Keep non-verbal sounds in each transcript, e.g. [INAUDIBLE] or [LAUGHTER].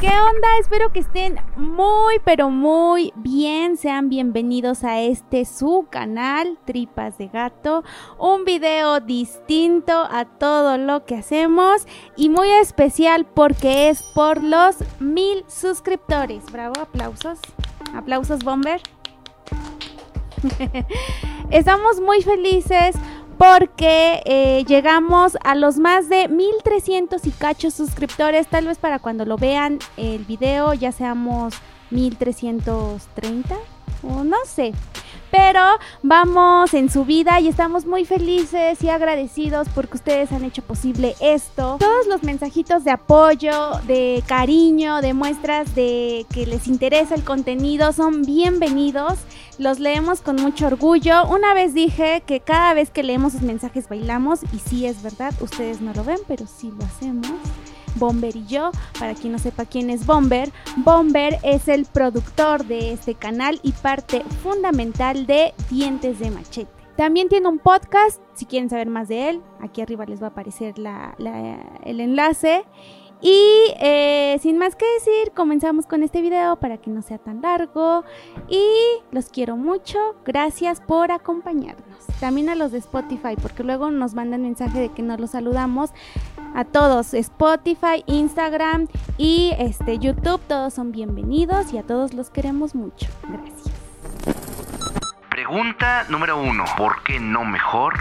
¿Qué onda? Espero que estén muy, pero muy bien. Sean bienvenidos a este su canal, Tripas de Gato. Un video distinto a todo lo que hacemos y muy especial porque es por los mil suscriptores. Bravo, aplausos. Aplausos, Bomber. [LAUGHS] Estamos muy felices porque eh, llegamos a los más de 1300 y cachos suscriptores. Tal vez para cuando lo vean el video ya seamos 1330 o no sé. Pero vamos en su vida y estamos muy felices y agradecidos porque ustedes han hecho posible esto. Todos los mensajitos de apoyo, de cariño, de muestras de que les interesa el contenido son bienvenidos. Los leemos con mucho orgullo. Una vez dije que cada vez que leemos sus mensajes bailamos y sí es verdad, ustedes no lo ven, pero sí lo hacemos. Bomber y yo. Para quien no sepa quién es Bomber, Bomber es el productor de este canal y parte fundamental de Dientes de Machete. También tiene un podcast, si quieren saber más de él, aquí arriba les va a aparecer el enlace. Y eh, sin más que decir, comenzamos con este video para que no sea tan largo. Y los quiero mucho. Gracias por acompañarnos. También a los de Spotify, porque luego nos mandan mensaje de que no los saludamos. A todos, Spotify, Instagram y este YouTube, todos son bienvenidos y a todos los queremos mucho. Gracias. Pregunta número uno. ¿Por qué no mejor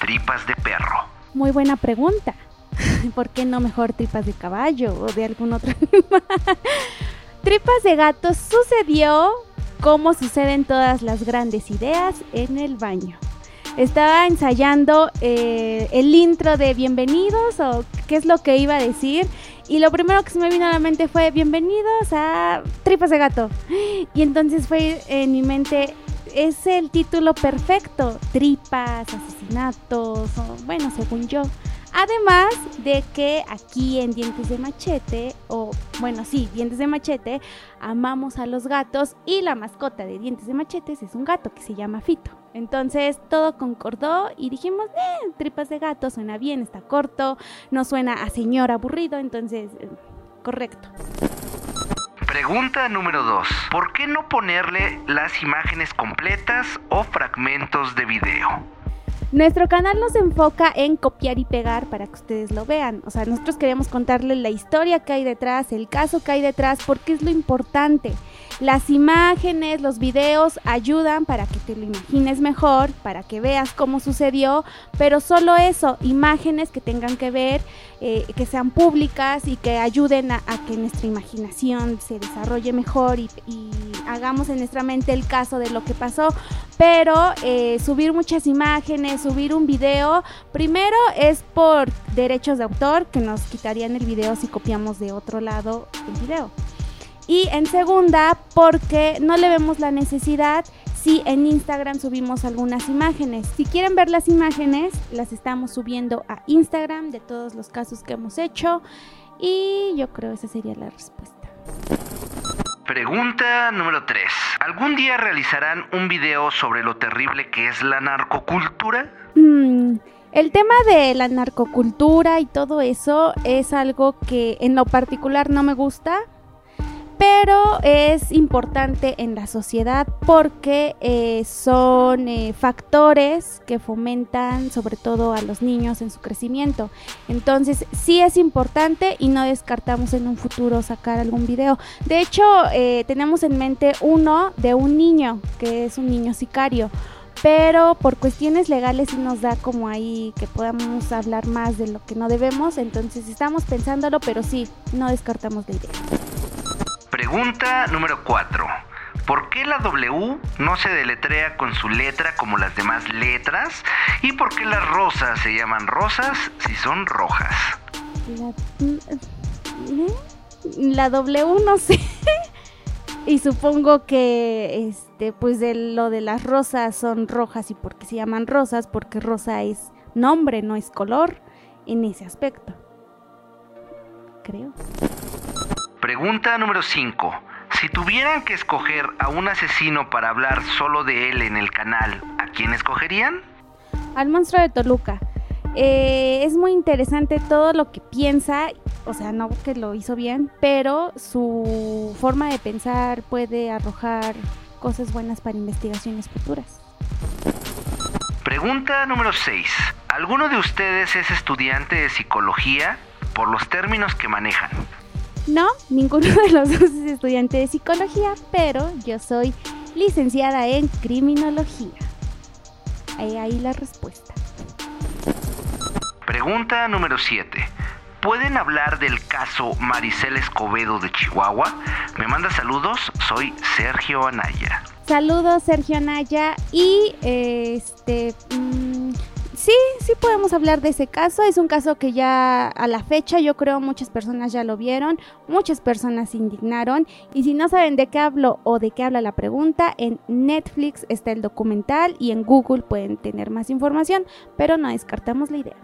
tripas de perro? Muy buena pregunta. [LAUGHS] ¿Por qué no mejor tripas de caballo o de algún otro animal? [LAUGHS] tripas de gato sucedió como suceden todas las grandes ideas en el baño. Estaba ensayando eh, el intro de bienvenidos o qué es lo que iba a decir y lo primero que se me vino a la mente fue bienvenidos a Tripas de Gato. Y entonces fue en mi mente, es el título perfecto, tripas, asesinatos, o, bueno, según yo. Además de que aquí en Dientes de Machete, o bueno, sí, Dientes de Machete, amamos a los gatos y la mascota de Dientes de Machetes es un gato que se llama Fito. Entonces todo concordó y dijimos, eh, tripas de gato, suena bien, está corto, no suena a señor aburrido, entonces, eh, correcto. Pregunta número 2. ¿Por qué no ponerle las imágenes completas o fragmentos de video? Nuestro canal nos enfoca en copiar y pegar para que ustedes lo vean. O sea, nosotros queremos contarles la historia que hay detrás, el caso que hay detrás, porque es lo importante. Las imágenes, los videos ayudan para que te lo imagines mejor, para que veas cómo sucedió, pero solo eso, imágenes que tengan que ver, eh, que sean públicas y que ayuden a, que nuestra imaginación se desarrolle mejor y, hagamos en nuestra mente el caso de lo que pasó. Pero eh, subir muchas imágenes, subir un video, primero es por derechos de autor que nos quitarían el video si copiamos de otro lado el video. Y en segunda, porque no le vemos la necesidad si en Instagram subimos algunas imágenes. Si quieren ver las imágenes, las estamos subiendo a Instagram de todos los casos que hemos hecho. Y yo creo esa sería la respuesta. Pregunta número 3. ¿Algún día realizarán un video sobre lo terrible que es la narcocultura? Mm, el tema de la narcocultura y todo eso es algo que en lo particular no me gusta pero es importante en la sociedad porque eh, son eh, factores que fomentan sobre todo a los niños en su crecimiento. Entonces sí es importante y no descartamos en un futuro sacar algún video. De hecho, eh, tenemos en mente uno de un niño, que es un niño sicario pero por cuestiones legales sí nos da como ahí que podamos hablar más de lo que no debemos, entonces estamos pensándolo, pero sí, no descartamos la idea. Pregunta número 4. ¿Por qué la W no se deletrea con su letra como las demás letras? ¿Y por qué las rosas se llaman rosas si son rojas? La, W no sé. [LAUGHS] y supongo que este pues de lo de las rosas son rojas y porque se llaman rosas porque rosa es nombre, no es color en ese aspecto. Creo. Pregunta número 5. Si tuvieran que escoger a un asesino para hablar solo de él en el canal, ¿a quién escogerían? Al monstruo de Toluca. Eh, es muy interesante todo lo que piensa, o sea, no que lo hizo bien, pero su forma de pensar puede arrojar cosas buenas para investigaciones futuras. Pregunta número 6. ¿Alguno de ustedes es estudiante de psicología por los términos que manejan? No, ninguno de los dos es estudiante de psicología, pero yo soy licenciada en criminología. Ahí, ahí la respuesta. Pregunta número 7. ¿Pueden hablar del caso Maricel Escobedo de Chihuahua? Me manda saludos, soy Sergio Anaya. Saludos Sergio Anaya y este mm, sí, sí podemos hablar de ese caso. Es un caso que ya a la fecha yo creo muchas personas ya lo vieron, muchas personas se indignaron y si no saben de qué hablo o de qué habla la pregunta, en Netflix está el documental y en Google pueden tener más información, pero no descartamos la idea.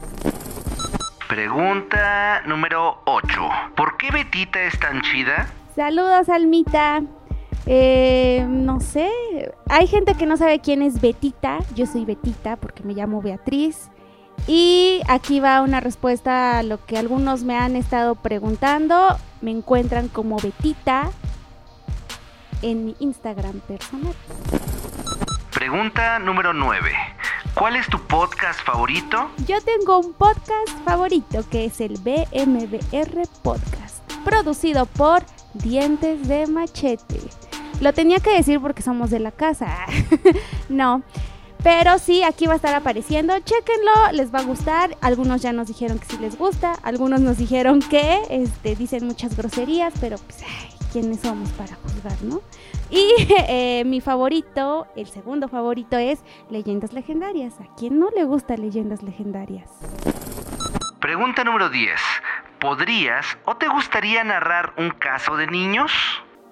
Pregunta número 8. ¿Por qué Betita es tan chida? Saludos, Almita. Eh, no sé, hay gente que no sabe quién es Betita. Yo soy Betita porque me llamo Beatriz. Y aquí va una respuesta a lo que algunos me han estado preguntando. Me encuentran como Betita en mi Instagram personal. Pregunta número 9. ¿Cuál es tu podcast favorito? Yo tengo un podcast favorito que es el BMBR Podcast, producido por Dientes de Machete. Lo tenía que decir porque somos de la casa. [LAUGHS] no. Pero sí, aquí va a estar apareciendo. Chéquenlo, les va a gustar. Algunos ya nos dijeron que sí les gusta. Algunos nos dijeron que este, dicen muchas groserías, pero pues, ¿quiénes somos para juzgar, no? Y [LAUGHS] eh, mi favorito, el segundo favorito es Leyendas Legendarias. ¿A quién no le gusta Leyendas Legendarias? Pregunta número 10. ¿Podrías o te gustaría narrar un caso de niños?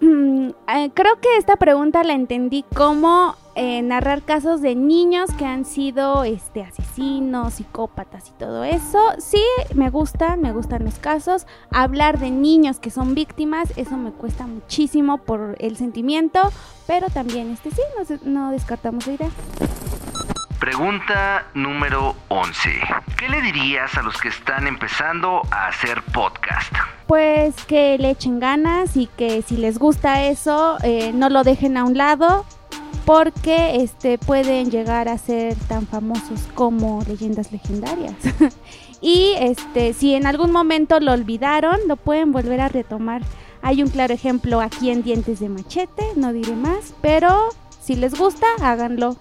Mm, eh, creo que esta pregunta la entendí como eh, narrar casos de niños que han sido este, asesinos, psicópatas y todo eso. Sí, me gustan, me gustan los casos. Hablar de niños que son víctimas, eso me cuesta muchísimo por el sentimiento, pero también este sí, no, no descartamos la idea. Pregunta número 11. ¿Qué le dirías a los que están empezando a hacer podcast? Pues que le echen ganas y que si les gusta eso, eh, no lo dejen a un lado porque este, pueden llegar a ser tan famosos como leyendas legendarias. [LAUGHS] y este, si en algún momento lo olvidaron, lo pueden volver a retomar. Hay un claro ejemplo aquí en Dientes de Machete, no diré más, pero si les gusta, háganlo.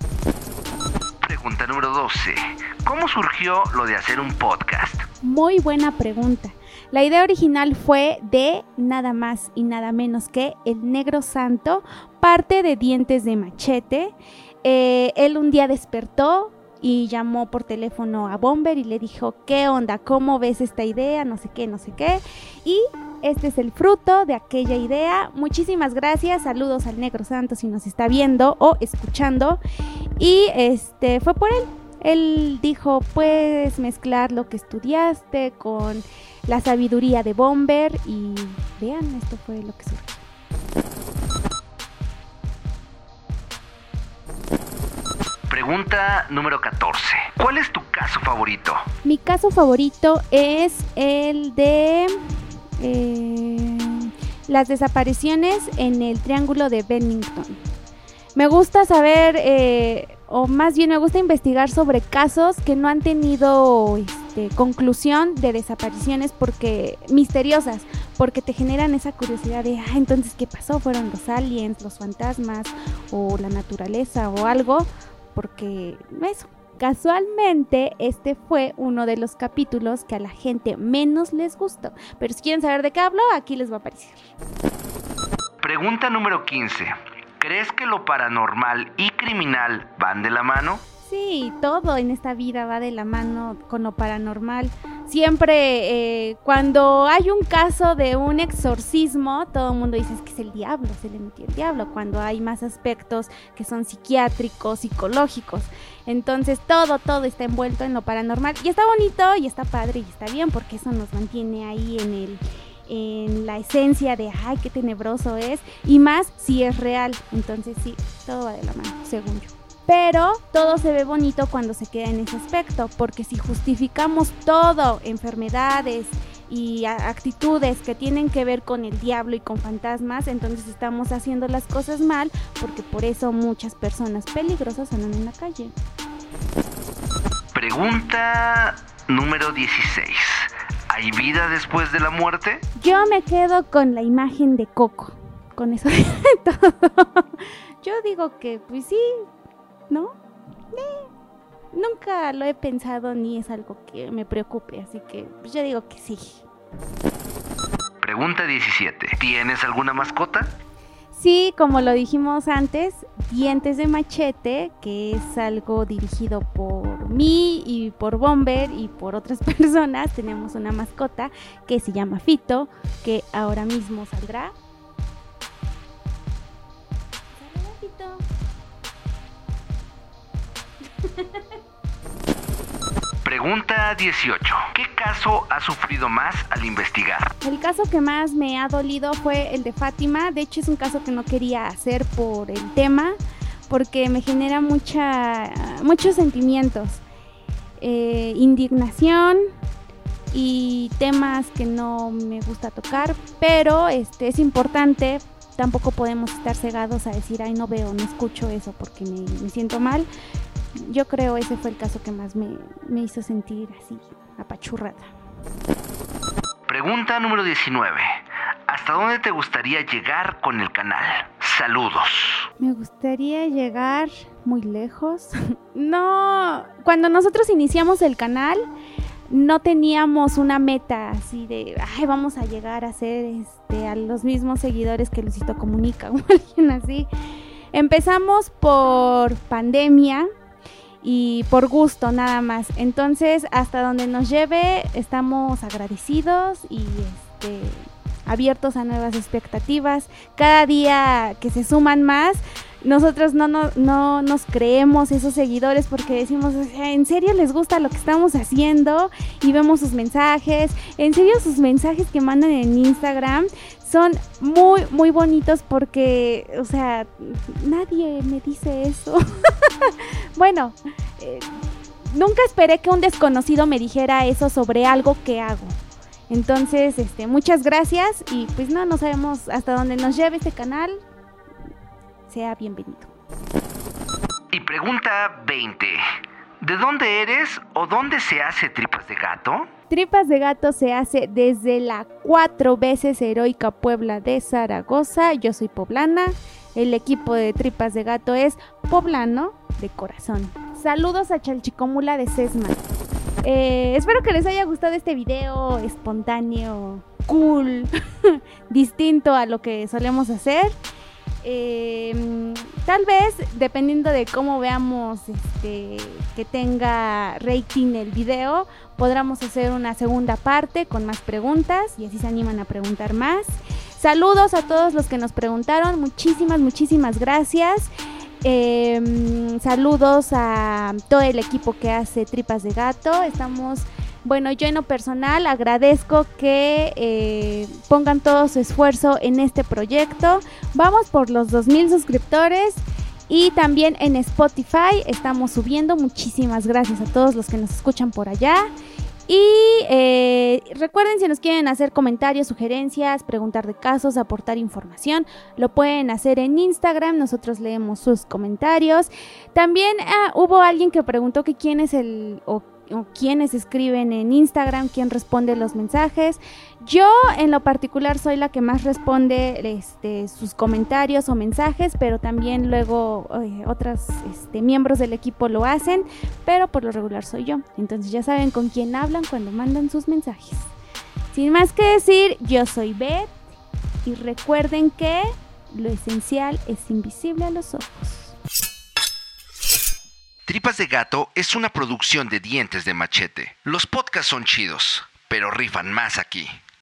Pregunta número 12. ¿Cómo surgió lo de hacer un podcast? Muy buena pregunta. La idea original fue de nada más y nada menos que el Negro Santo, parte de Dientes de Machete. Eh, él un día despertó y llamó por teléfono a Bomber y le dijo, ¿qué onda? ¿Cómo ves esta idea? No sé qué, no sé qué. Y este es el fruto de aquella idea. Muchísimas gracias. Saludos al Negro Santo si nos está viendo o escuchando. Y este fue por él. Él dijo, puedes mezclar lo que estudiaste con la sabiduría de Bomber y vean, esto fue lo que surgió. Pregunta número 14. ¿Cuál es tu caso favorito? Mi caso favorito es el de eh, las desapariciones en el Triángulo de Bennington. Me gusta saber eh, o más bien me gusta investigar sobre casos que no han tenido este, conclusión de desapariciones porque misteriosas, porque te generan esa curiosidad de, ah, entonces, ¿qué pasó? ¿Fueron los aliens, los fantasmas o la naturaleza o algo? Porque eso. Casualmente, este fue uno de los capítulos que a la gente menos les gustó. Pero si quieren saber de qué hablo, aquí les va a aparecer. Pregunta número 15. ¿Crees que lo paranormal y criminal van de la mano? Sí, todo en esta vida va de la mano con lo paranormal. Siempre eh, cuando hay un caso de un exorcismo, todo el mundo dice que es el diablo, se le metió el diablo. Cuando hay más aspectos que son psiquiátricos, psicológicos. Entonces todo, todo está envuelto en lo paranormal. Y está bonito y está padre y está bien porque eso nos mantiene ahí en el en la esencia de, ay, qué tenebroso es, y más si es real. Entonces sí, todo va de la mano, según yo. Pero todo se ve bonito cuando se queda en ese aspecto, porque si justificamos todo, enfermedades y actitudes que tienen que ver con el diablo y con fantasmas, entonces estamos haciendo las cosas mal, porque por eso muchas personas peligrosas andan en la calle. Pregunta número 16. ¿Hay vida después de la muerte? Yo me quedo con la imagen de Coco. Con eso [LAUGHS] de todo. Yo digo que, pues sí, ¿no? Eh, nunca lo he pensado ni es algo que me preocupe, así que pues yo digo que sí. Pregunta 17. ¿Tienes alguna mascota? Sí, como lo dijimos antes, Dientes de Machete, que es algo dirigido por mí y por Bomber y por otras [LAUGHS] personas. Tenemos una mascota que se llama Fito, que ahora mismo saldrá. Pregunta 18. ¿Qué caso ha sufrido más al investigar? El caso que más me ha dolido fue el de Fátima. De hecho es un caso que no quería hacer por el tema, porque me genera mucha, muchos sentimientos. Eh, indignación y temas que no me gusta tocar, pero este, es importante tampoco podemos estar cegados a decir, ay, no veo, no escucho eso porque me siento mal yo creo ese fue el caso que más me, hizo sentir así, apachurrada. Pregunta número 19. ¿Hasta dónde te gustaría llegar con el canal? Saludos. Me gustaría llegar muy lejos. [LAUGHS] no, cuando nosotros iniciamos el canal, no teníamos una meta así de, ay, vamos a llegar a ser este, a los mismos seguidores que Lucito Comunica [LAUGHS] o alguien así. Empezamos por pandemia, y por gusto nada más. Entonces, hasta donde nos lleve, estamos agradecidos y este, abiertos a nuevas expectativas. Cada día que se suman más, nosotros no, no, no nos creemos esos seguidores porque decimos, en serio les gusta lo que estamos haciendo y vemos sus mensajes, en serio sus mensajes que mandan en Instagram son muy, muy bonitos porque, o sea, nadie me dice eso. [LAUGHS] bueno, eh, nunca esperé que un desconocido me dijera eso sobre algo que hago. Entonces, este, muchas gracias y pues no, no sabemos hasta dónde nos lleve este canal. Sea bienvenido. Y pregunta 20. ¿De dónde eres o dónde se hace tripas de gato? Tripas de Gato se hace desde la cuatro veces heroica Puebla de Zaragoza. Yo soy poblana. El equipo de Tripas de Gato es poblano de corazón. Saludos a Chalchicomula de Sesma. Eh, espero que les haya gustado este video espontáneo, cool, [LAUGHS] distinto a lo que solemos hacer. Em, tal vez, dependiendo de cómo veamos este, que tenga rating el video, podremos hacer una segunda parte con más preguntas y así se animan a preguntar más. Saludos a todos los que nos preguntaron, muchísimas, muchísimas gracias. Em, saludos a todo el equipo que hace Tripas de Gato. Estamos bueno, yo en lo personal agradezco que eh, pongan todo su esfuerzo en este proyecto. Vamos por los 2.000 suscriptores. Y también en Spotify estamos subiendo. Muchísimas gracias a todos los que nos escuchan por allá. Y eh, recuerden si nos quieren hacer comentarios, sugerencias, preguntar de casos, aportar información, lo pueden hacer en Instagram, nosotros leemos sus comentarios. También ah, hubo alguien que preguntó que quién es el o quienes escriben en Instagram, quién responde los mensajes. Yo en lo particular soy la que más responde este, sus comentarios o mensajes, pero también luego eh, otros este, miembros del equipo lo hacen, pero por lo regular soy yo. Entonces ya saben con quién hablan cuando mandan sus mensajes. Sin más que decir, yo soy Beth y recuerden que lo esencial es invisible a los ojos. Tripas de Gato es una producción de dientes de machete. Los podcasts son chidos, pero rifan más aquí.